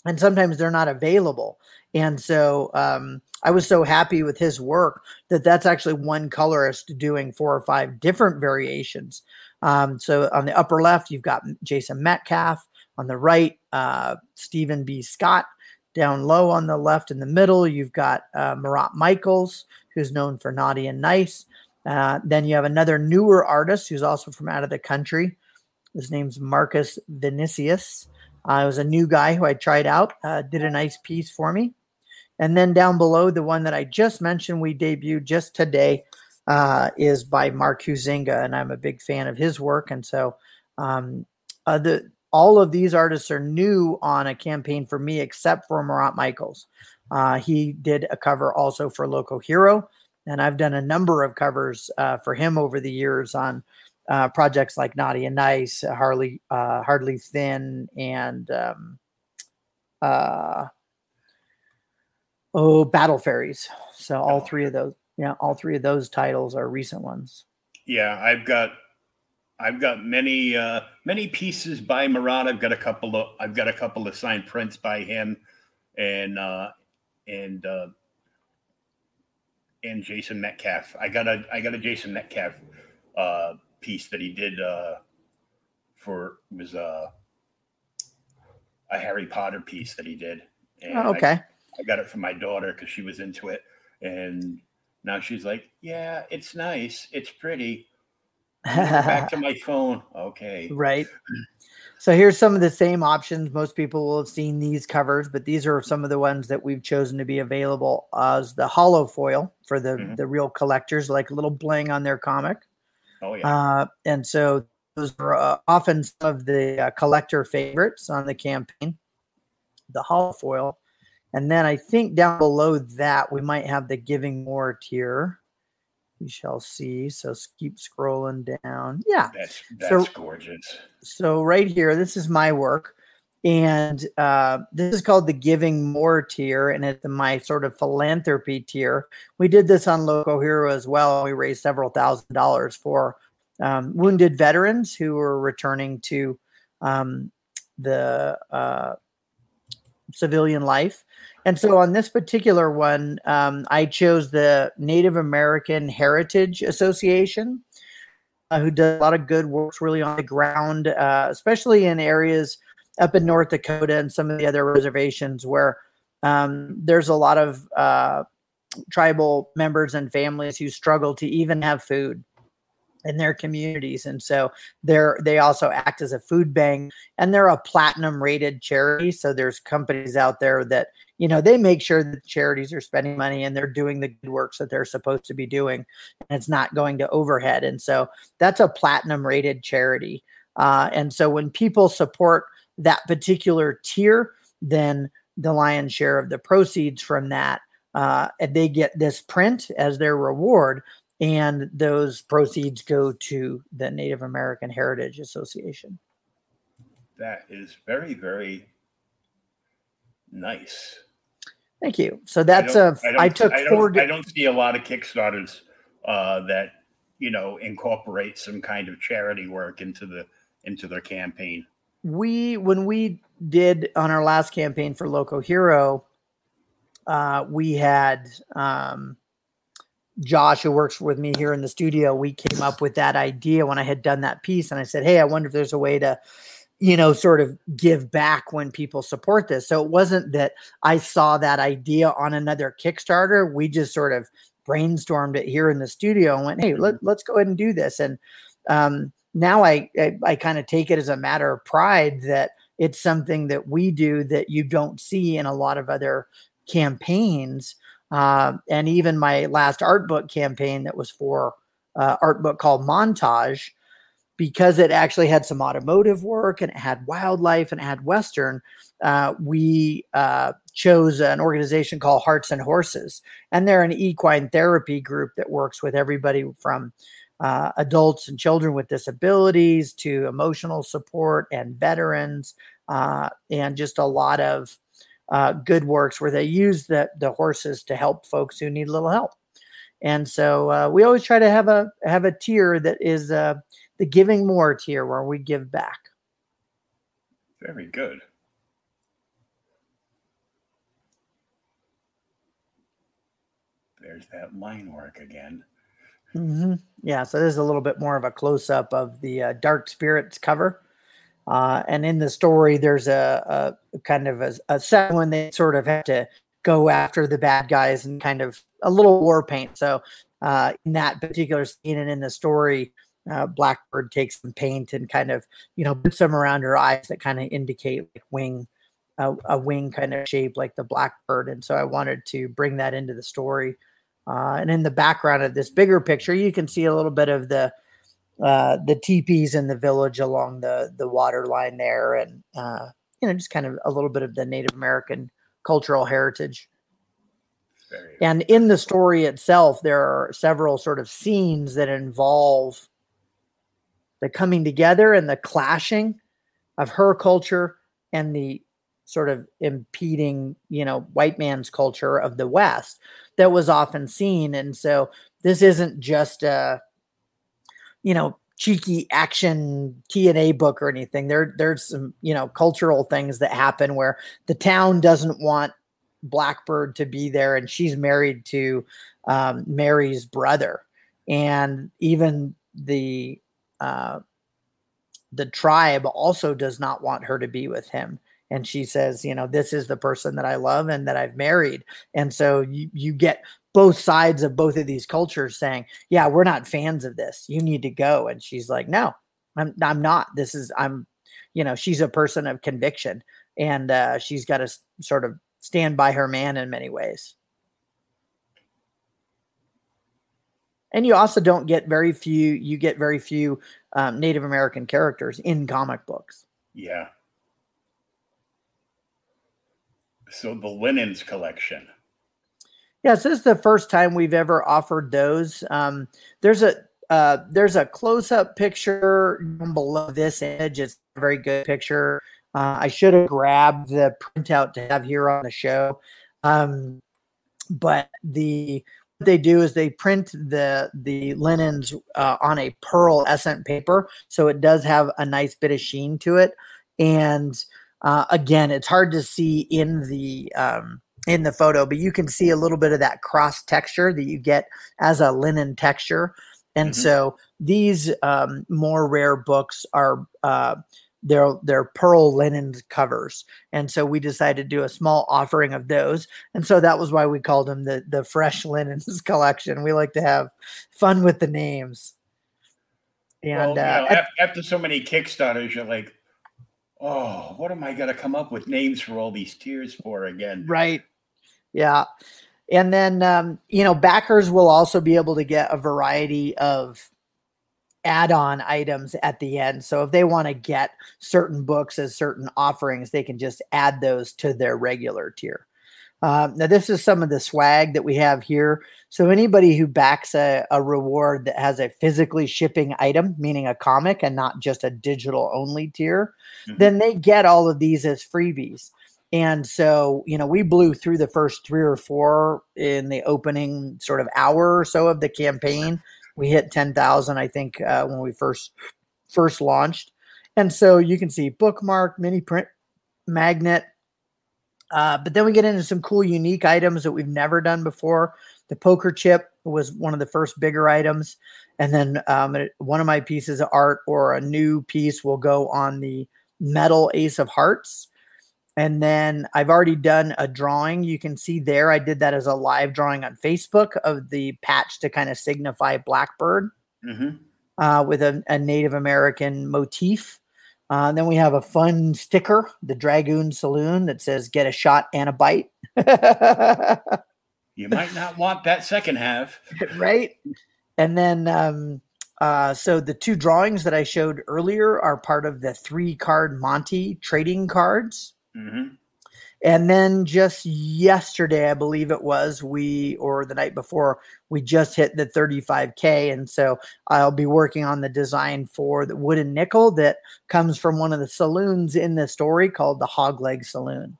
and sometimes they're not available. And so um, I was so happy with his work that that's actually one colorist doing four or five different variations. Um, so on the upper left, you've got Jason Metcalf. On the right, uh, Stephen B. Scott. Down low on the left in the middle, you've got uh, Marat Mychaels, who's known for Naughty and Nice. Uh, then you have another newer artist who's also from out of the country. His name's Marcus Vinicius. Uh, it was a new guy who I tried out, uh, did a nice piece for me. And then down below, the one that I just mentioned, we debuted just today, uh, is by Mark Huizinga, and I'm a big fan of his work. And so, um, uh, the all of these artists are new on a campaign for me, except for Marat Mychaels. Uh, he did a cover also for Loco Hero, and I've done a number of covers uh, for him over the years on uh, projects like Naughty and Nice, Harley, uh, Hardly Thin, and um, uh, oh, Battle Fairies. So all three of those, yeah, all three of those titles are recent ones. Yeah, I've got I've got many uh, many pieces by Marat. I've got a couple of I've got a couple of signed prints by him, and uh, and uh, and Jason Metcalf. I got a I got a Jason Metcalf uh, piece that he did uh, for was uh, a Harry Potter piece that he did. And oh, okay. I, I got it from my daughter because she was into it, and now she's like, "Yeah, it's nice, it's pretty." back to my phone. Okay. Right. So here's some of the same options. Most people will have seen these covers, but these are some of the ones that we've chosen to be available as the holofoil for the mm-hmm. the real collectors, like a little bling on their comic. Oh yeah. Uh, and so those are uh, often some of the uh, collector favorites on the campaign. The holofoil, and then I think down below that we might have the giving more tier we shall see. So keep scrolling down. Yeah. That's, that's so, gorgeous. So right here, this is my work. And uh, this is called the Giving More tier, and it's my sort of philanthropy tier. We did this on Loco Hero as well. We raised several thousand dollars for um, wounded veterans who were returning to um, the uh, civilian life. And so on this particular one, um, I chose the Native American Heritage Association, uh, who does a lot of good work really on the ground, uh, especially in areas up in North Dakota and some of the other reservations where um, there's a lot of uh, tribal members and families who struggle to even have food in their communities and so they're they also act as a food bank and they're a platinum rated charity so there's companies out there that you know they make sure that charities are spending money and they're doing the good works that they're supposed to be doing and it's not going to overhead and so that's a platinum rated charity. Uh, and so when people support that particular tier then the lion's share of the proceeds from that uh, they get this print as their reward and those proceeds go to the Native American Heritage Association. That is very, very nice. Thank you. So that's a. I, I took I four. I don't see a lot of Kickstarters uh, that you know incorporate some kind of charity work into the into their campaign. We when we did on our last campaign for Loco Hero, uh, we had um, Josh, who works with me here in the studio, we came up with that idea when I had done that piece. And I said, Hey, I wonder if there's a way to, you know, sort of give back when people support this. So it wasn't that I saw that idea on another Kickstarter. We just sort of brainstormed it here in the studio and went, Hey, let, mm-hmm. let's go ahead and do this. And um, now I, I, I kind of take it as a matter of pride that it's something that we do that you don't see in a lot of other campaigns uh, and even my last art book campaign that was for uh, art book called Montage, because it actually had some automotive work and it had wildlife and it had Western, uh, we uh, chose an organization called Hearts and Horses. And they're an equine therapy group that works with everybody from uh, adults and children with disabilities to emotional support and veterans, uh, and just a lot of uh, good works where they use the, the horses to help folks who need a little help. And so uh, we always try to have a have a tier that is uh, the giving more tier where we give back. Very good. There's that line work again. Mm-hmm. Yeah, so this is a little bit more of a close up of the uh, Dark Spirits cover. Uh, and in the story, there's a, a kind of a, a set when they sort of have to go after the bad guys and kind of a little war paint. So uh, in that particular scene and in the story, uh, Blackbird takes some paint and kind of you know puts them around her eyes that kind of indicate like wing, uh, a wing kind of shape like the blackbird. And so I wanted to bring that into the story. Uh, and in the background of this bigger picture, you can see a little bit of the uh, the teepees in the village along the the water line there, and uh, you know just kind of a little bit of the Native American cultural heritage. And in the story itself, there are several sort of scenes that involve the coming together and the clashing of her culture and the sort of impeding, you know, white man's culture of the West that was often seen. And so this isn't just a, you know, cheeky action TNA book or anything. There, there's some, you know, cultural things that happen where the town doesn't want Blackbird to be there, and she's married to um, Mary's brother, and even the uh, the tribe also does not want her to be with him. And she says, you know, this is the person that I love and that I've married. And so you, you get both sides of both of these cultures saying, yeah, we're not fans of this. You need to go. And she's like, no, I'm, I'm not. This is, I'm, you know, she's a person of conviction and uh, she's got to s- sort of stand by her man in many ways. And you also don't get very few, you get very few um, Native American characters in comic books. Yeah. So the linens collection. Yes, this is the first time we've ever offered those. Um, there's a uh, there's a close-up picture below this image. It's a very good picture. Uh, I should have grabbed the printout to have here on the show, um, but the what they do is they print the the linens uh, on a pearl essence paper, so it does have a nice bit of sheen to it. And uh, again, it's hard to see in the um, in the photo, but you can see a little bit of that cross texture that you get as a linen texture. And Mhm. so these um, more rare books are uh, they're they're pearl linen covers, and so we decided to do a small offering of those. And so that was why we called them the the fresh linens collection. We like to have fun with the names. And well, you uh, know, after so many Kickstarters, you're like, oh, what am I going to come up with names for all these tiers for again? Right. Yeah. And then, um, you know, backers will also be able to get a variety of add on items at the end. So if they want to get certain books as certain offerings, they can just add those to their regular tier. Um, now, this is some of the swag that we have here. So anybody who backs a, a reward that has a physically shipping item, meaning a comic and not just a digital only tier, Mhm. then they get all of these as freebies. And so, you know, we blew through the first three or four in the opening sort of hour or so of the campaign. We hit 10,000, I think, uh, when we first first launched. And so you can see bookmark, mini print, magnet. Uh, but then we get into some cool, unique items that we've never done before. The poker chip was one of the first bigger items. And then um, one of my pieces of art or a new piece will go on the metal ace of hearts. And then I've already done a drawing. You can see there, I did that as a live drawing on Facebook of the patch to kind of signify Blackbird Mhm. uh, with a, a Native American motif. Uh, and then we have a fun sticker, the Dragoon Saloon, that says "Get a shot and a bite." You might not want that second half. right? And then, um, uh, so the two drawings that I showed earlier are part of the three card Monty trading cards. Hmm And then just yesterday, I believe it was, we or the night before, we just hit the 35K. And so I'll be working on the design for the wooden nickel that comes from one of the saloons in the story called the Hog Leg Saloon.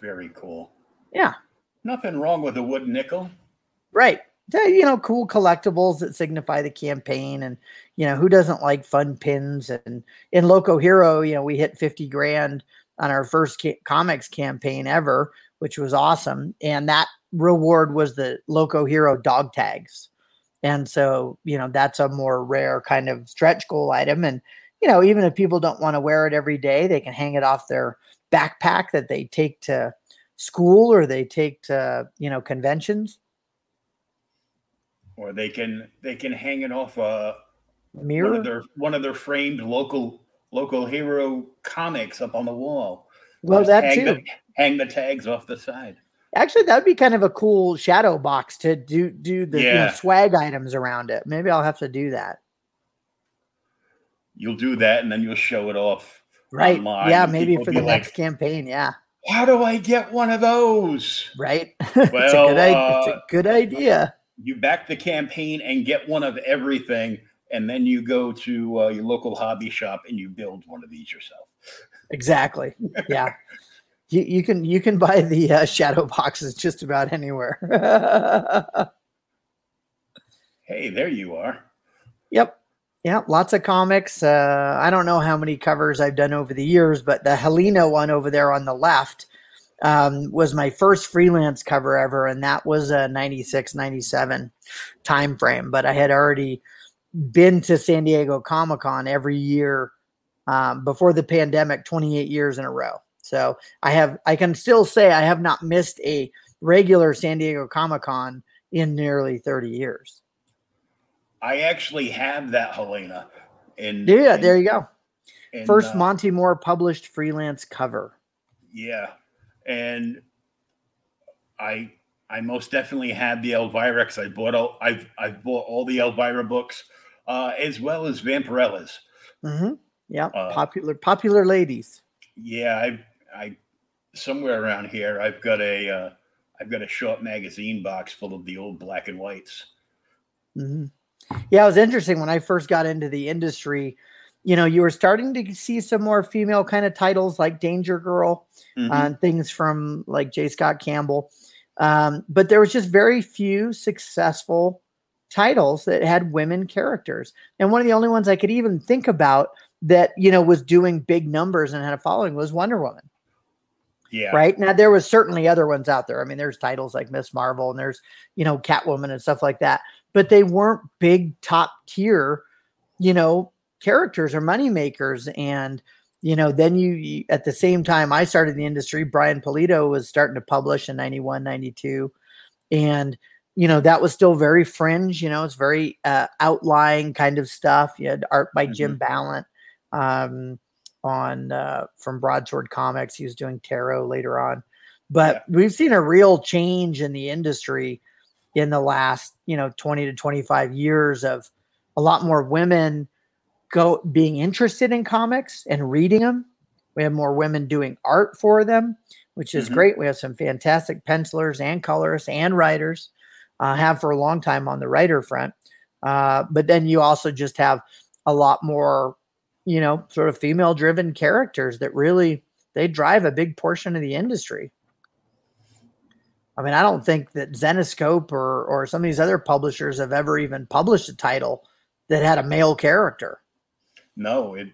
Very cool. Yeah. Nothing wrong with a wooden nickel. Right. You know, cool collectibles that signify the campaign. And, you know, who doesn't like fun pins? And in Loco Hero, you know, we hit 50 grand on our first ca- comics campaign ever, which was awesome. And that reward was the Loco Hero dog tags. And so, you know, that's a more rare kind of stretch goal item. And, you know, even if people don't want to wear it every day, they can hang it off their backpack that they take to school or they take to, you know, conventions. Or they can they can hang it off a mirror. One of their one of their framed local Loco Hero comics up on the wall. Well, that hang too. The, hang the tags off the side. Actually, that would be kind of a cool shadow box to do do the Yeah. you know, swag items around it. Maybe I'll have to do that. You'll do that, and then you'll show it off. Right? online, yeah, maybe people for the like, next campaign. Yeah. How do I get one of those? Right. it's, a Well, good idea. it's uh, a good idea. You back the campaign and get one of everything, and then you go to uh, your local hobby shop and you build one of these yourself. Exactly. Yeah. you, you can you can buy the uh, shadow boxes just about anywhere. Hey, there you are. Yep. Yeah, lots of comics. Uh, I don't know how many covers I've done over the years, but the Helena one over there on the left um, was my first freelance cover ever, and that was a 96, 97 time frame. But I had already been to San Diego Comic Con every year um, before the pandemic, 28 years in a row. So I have, I can still say I have not missed a regular San Diego Comic Con in nearly 30 years. I actually have that Helena. And Yeah, in- there you go. in, First uh, Monte Moore published freelance cover. Yeah, and I I most definitely had the Elvira because I bought all I've I've bought all the Elvira books uh, as well as Vampirella's. hmm Yeah, Uh, popular popular ladies. Yeah, I I somewhere around here I've got a uh, I've got a short magazine box full of the old black and whites. hmm Yeah, it was interesting when I first got into the industry. You know, you were starting to see some more female kind of titles like Danger Girl, Mhm. uh, things from like J. Scott Campbell. Um, but there was just very few successful titles that had women characters. And one of the only ones I could even think about that, you know, was doing big numbers and had a following was Wonder Woman. yeah, right? Now there was certainly other ones out there. I mean there's titles like miss marvel and there's you know catwoman and stuff like that. But they weren't big top tier you know characters or money makers and you know then you, you at the same time i started the industry brian Pulido was starting to publish in 91 92 and you know that was still very fringe you know it's very uh, outlying kind of stuff you had art by jim Balent um on uh, from Broadsword Comics. He was doing tarot later on, but we've seen a real change in the industry in the last you know 20 to 25 years of a lot more women go being interested in comics and reading them. We have more women doing art for them, which is Mhm. great. We have some fantastic pencilers and colorists and writers. Uh, have for a long time on the writer front, uh, but then you also just have a lot more you know, sort of female driven characters that really they drive a big portion of the industry. I mean, I don't think that Zenescope or or some of these other publishers have ever even published a title that had a male character. No, it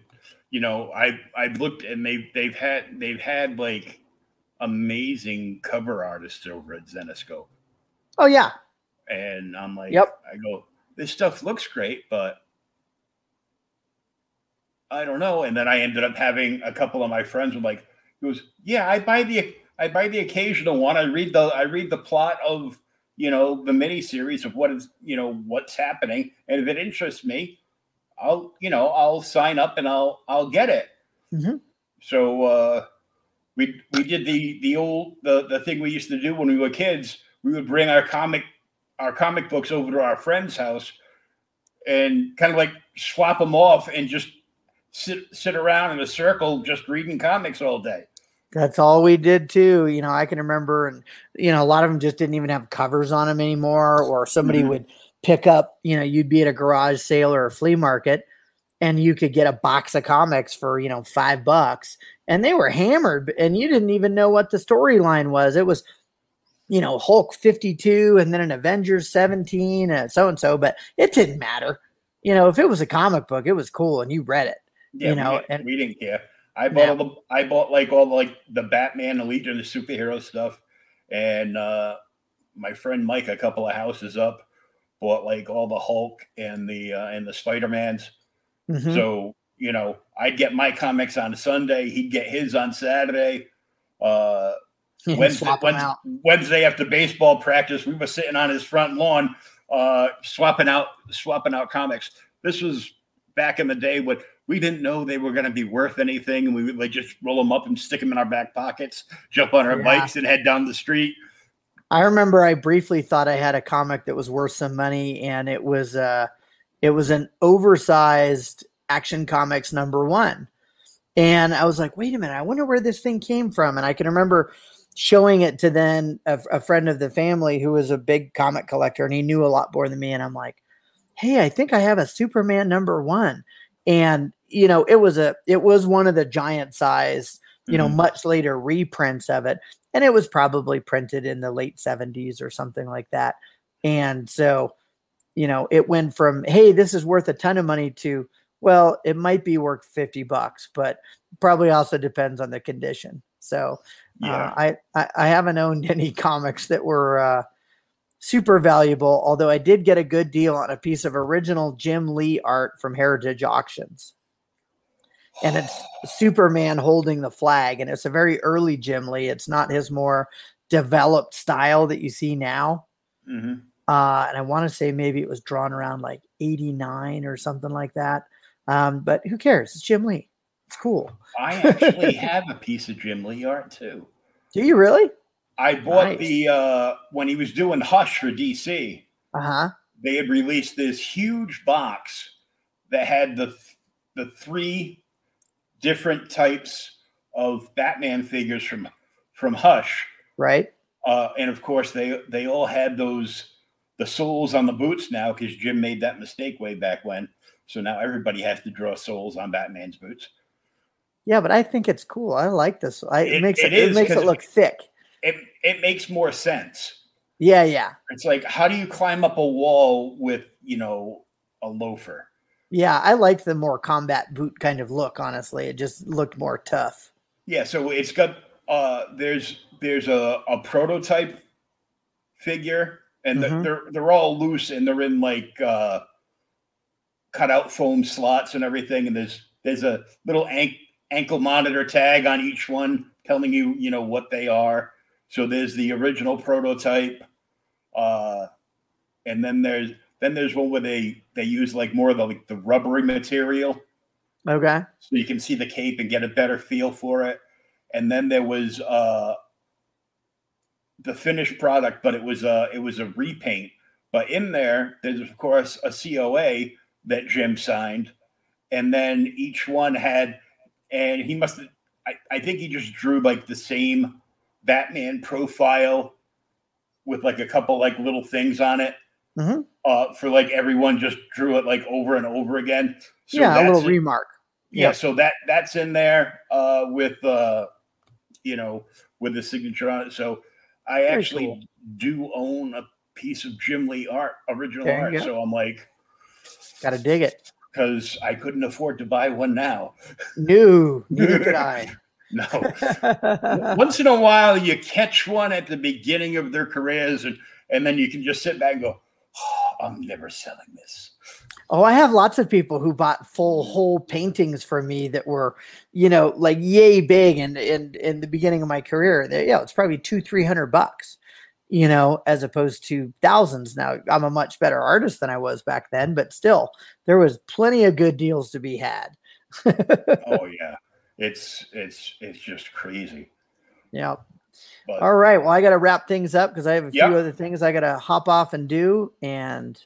you know, I I've looked and they've they've had they've had like amazing cover artists over at Zenescope. Oh yeah, And I'm like, Yep. I go, this stuff looks great, but I don't know. And then I ended up having a couple of my friends were like, he goes, Yeah, I buy the I buy the occasional one. I read the I read the plot of you know the mini series of what is you know what's happening. And if it interests me, I'll you know, I'll sign up and I'll I'll get it. Mhm. So uh we we did the the old the the thing we used to do when we were kids. We would bring our comic our comic books over to our friend's house and kind of like swap them off and just sit sit around in a circle just reading comics all day. That's all we did too. You know, I can remember, and you know, a lot of them just didn't even have covers on them anymore, or somebody mm-hmm. would pick up. You know, you'd be at a garage sale or a flea market, and you could get a box of comics for you know five bucks, and they were hammered, and you didn't even know what the storyline was. It was, you know, Hulk fifty two, and then an Avengers seventeen, and so and so, but it didn't matter. You know, if it was a comic book, it was cool, and you read it. Yeah, you know, we, and we didn't care. I bought all the I bought like all the, like the Batman, the Legion, the superhero stuff, and uh, my friend Mike, a couple of houses up, bought like all the Hulk and the uh, and the Spider Mans. Mm-hmm. So you know, I'd get my comics on Sunday. He'd get his on Saturday. Uh, Wednesday, Wednesday, Wednesday, after baseball practice, we were sitting on his front lawn, uh, swapping out swapping out comics. This was back in the day when we didn't know they were going to be worth anything, and we would like just roll them up and stick them in our back pockets, jump on our yeah. bikes, and head down the street. I remember I briefly thought I had a comic that was worth some money, and it was uh, it was an oversized Action Comics number one, and I was like, wait a minute, I wonder where this thing came from, and I can remember showing it to then a, a friend of the family who was a big comic collector, and he knew a lot more than me, and I'm like, hey, I think I have a Superman number one. And you know it was a it was one of the giant size you know mm-hmm. much later reprints of it and it was probably printed in the late 70s or something like that. And so you know it went from hey this is worth a ton of money to well it might be worth 50 bucks but probably also depends on the condition. So yeah. uh, I, I, I haven't owned any comics that were uh, super valuable, although I did get a good deal on a piece of original Jim Lee art from Heritage Auctions. And it's Superman holding the flag, and it's a very early Jim Lee. It's not his more developed style that you see now. Mm-hmm. Uh, and I want to say maybe it was drawn around like 89 or something like that. Um, but who cares? It's Jim Lee. It's cool. I actually have a piece of Jim Lee art too. Do you really? I bought nice. the uh when he was doing Hush for DC. Uh-huh. They had released this huge box that had the the three different types of Batman figures from from Hush. Right. Uh, and of course they they all had those the soles on the boots now because Jim made that mistake way back when. So now everybody has to draw soles on Batman's boots. Yeah, but I think it's cool. I like this. I, it, it makes it, it, it makes it look thick it it makes more sense. Yeah, yeah. It's like how do you climb up a wall with you know a loafer? Yeah, I like the more combat boot kind of look. Honestly, it just looked more tough. Yeah, so it's got uh there's there's a, a prototype figure, and mm-hmm. they're they're all loose and they're in like uh cut out foam slots and everything. And there's there's a little ankle monitor tag on each one telling you you know what they are. So there's the original prototype, uh, and then there's then there's one where they they use like more of the like the rubbery material. Okay. So you can see the cape and get a better feel for it. And then there was uh the finished product, but it was a it was a repaint. But in there, there's of course a COA that Jim signed, and then each one had, and he must have. I, I think he just drew like the same Batman profile with like a couple like little things on it. Mm-hmm. Uh, for like everyone just drew it like over and over again. So yeah, a little in, remark. Yeah, yep. so that that's in there uh, with uh, you know with the signature on it. So I Very actually cool. do own a piece of Jim Lee art, original art. So I'm like, gotta dig it because I couldn't afford to buy one now. No, neither could I. No. Once in a while, you catch one at the beginning of their careers, and and then you can just sit back and go, oh, "I'm never selling this." Oh, I have lots of people who bought full whole paintings from me that were, you know, like yay big, and in in the beginning of my career, they, yeah, it's probably two three hundred bucks, you know, as opposed to thousands. Now I'm a much better artist than I was back then, but still, there was plenty of good deals to be had. oh yeah it's it's it's just crazy. Yeah. But, All right. Well, I got to wrap things up because I have a few other things I got to hop off and do. And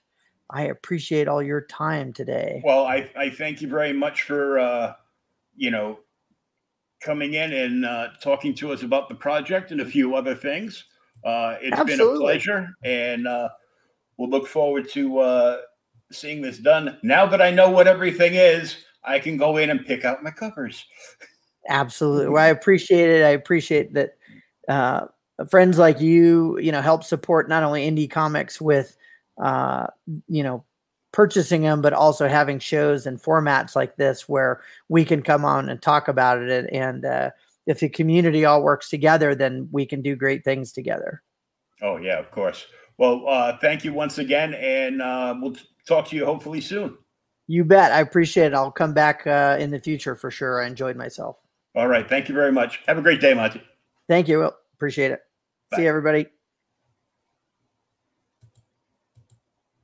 I appreciate all your time today. Well, I, I thank you very much for, uh, you know, coming in and uh, talking to us about the project and a few other things. Uh, it's Absolutely. been a pleasure, and uh, we'll look forward to uh, seeing this done. Now that I know what everything is, I can go in and pick out my covers. Absolutely. Well, I appreciate it. I appreciate that uh, friends like you, you know, help support not only indie comics with, uh, you know, purchasing them, but also having shows and formats like this where we can come on and talk about it. And, and uh, if the community all works together, then we can do great things together. Oh yeah, of course. Well, uh, thank you once again, and uh, we'll talk to you hopefully soon. You bet. I appreciate it. I'll come back uh, in the future for sure. I enjoyed myself. All right. Thank you very much. Have a great day, Monte. Thank you. Will. Appreciate it. Bye. See you, everybody.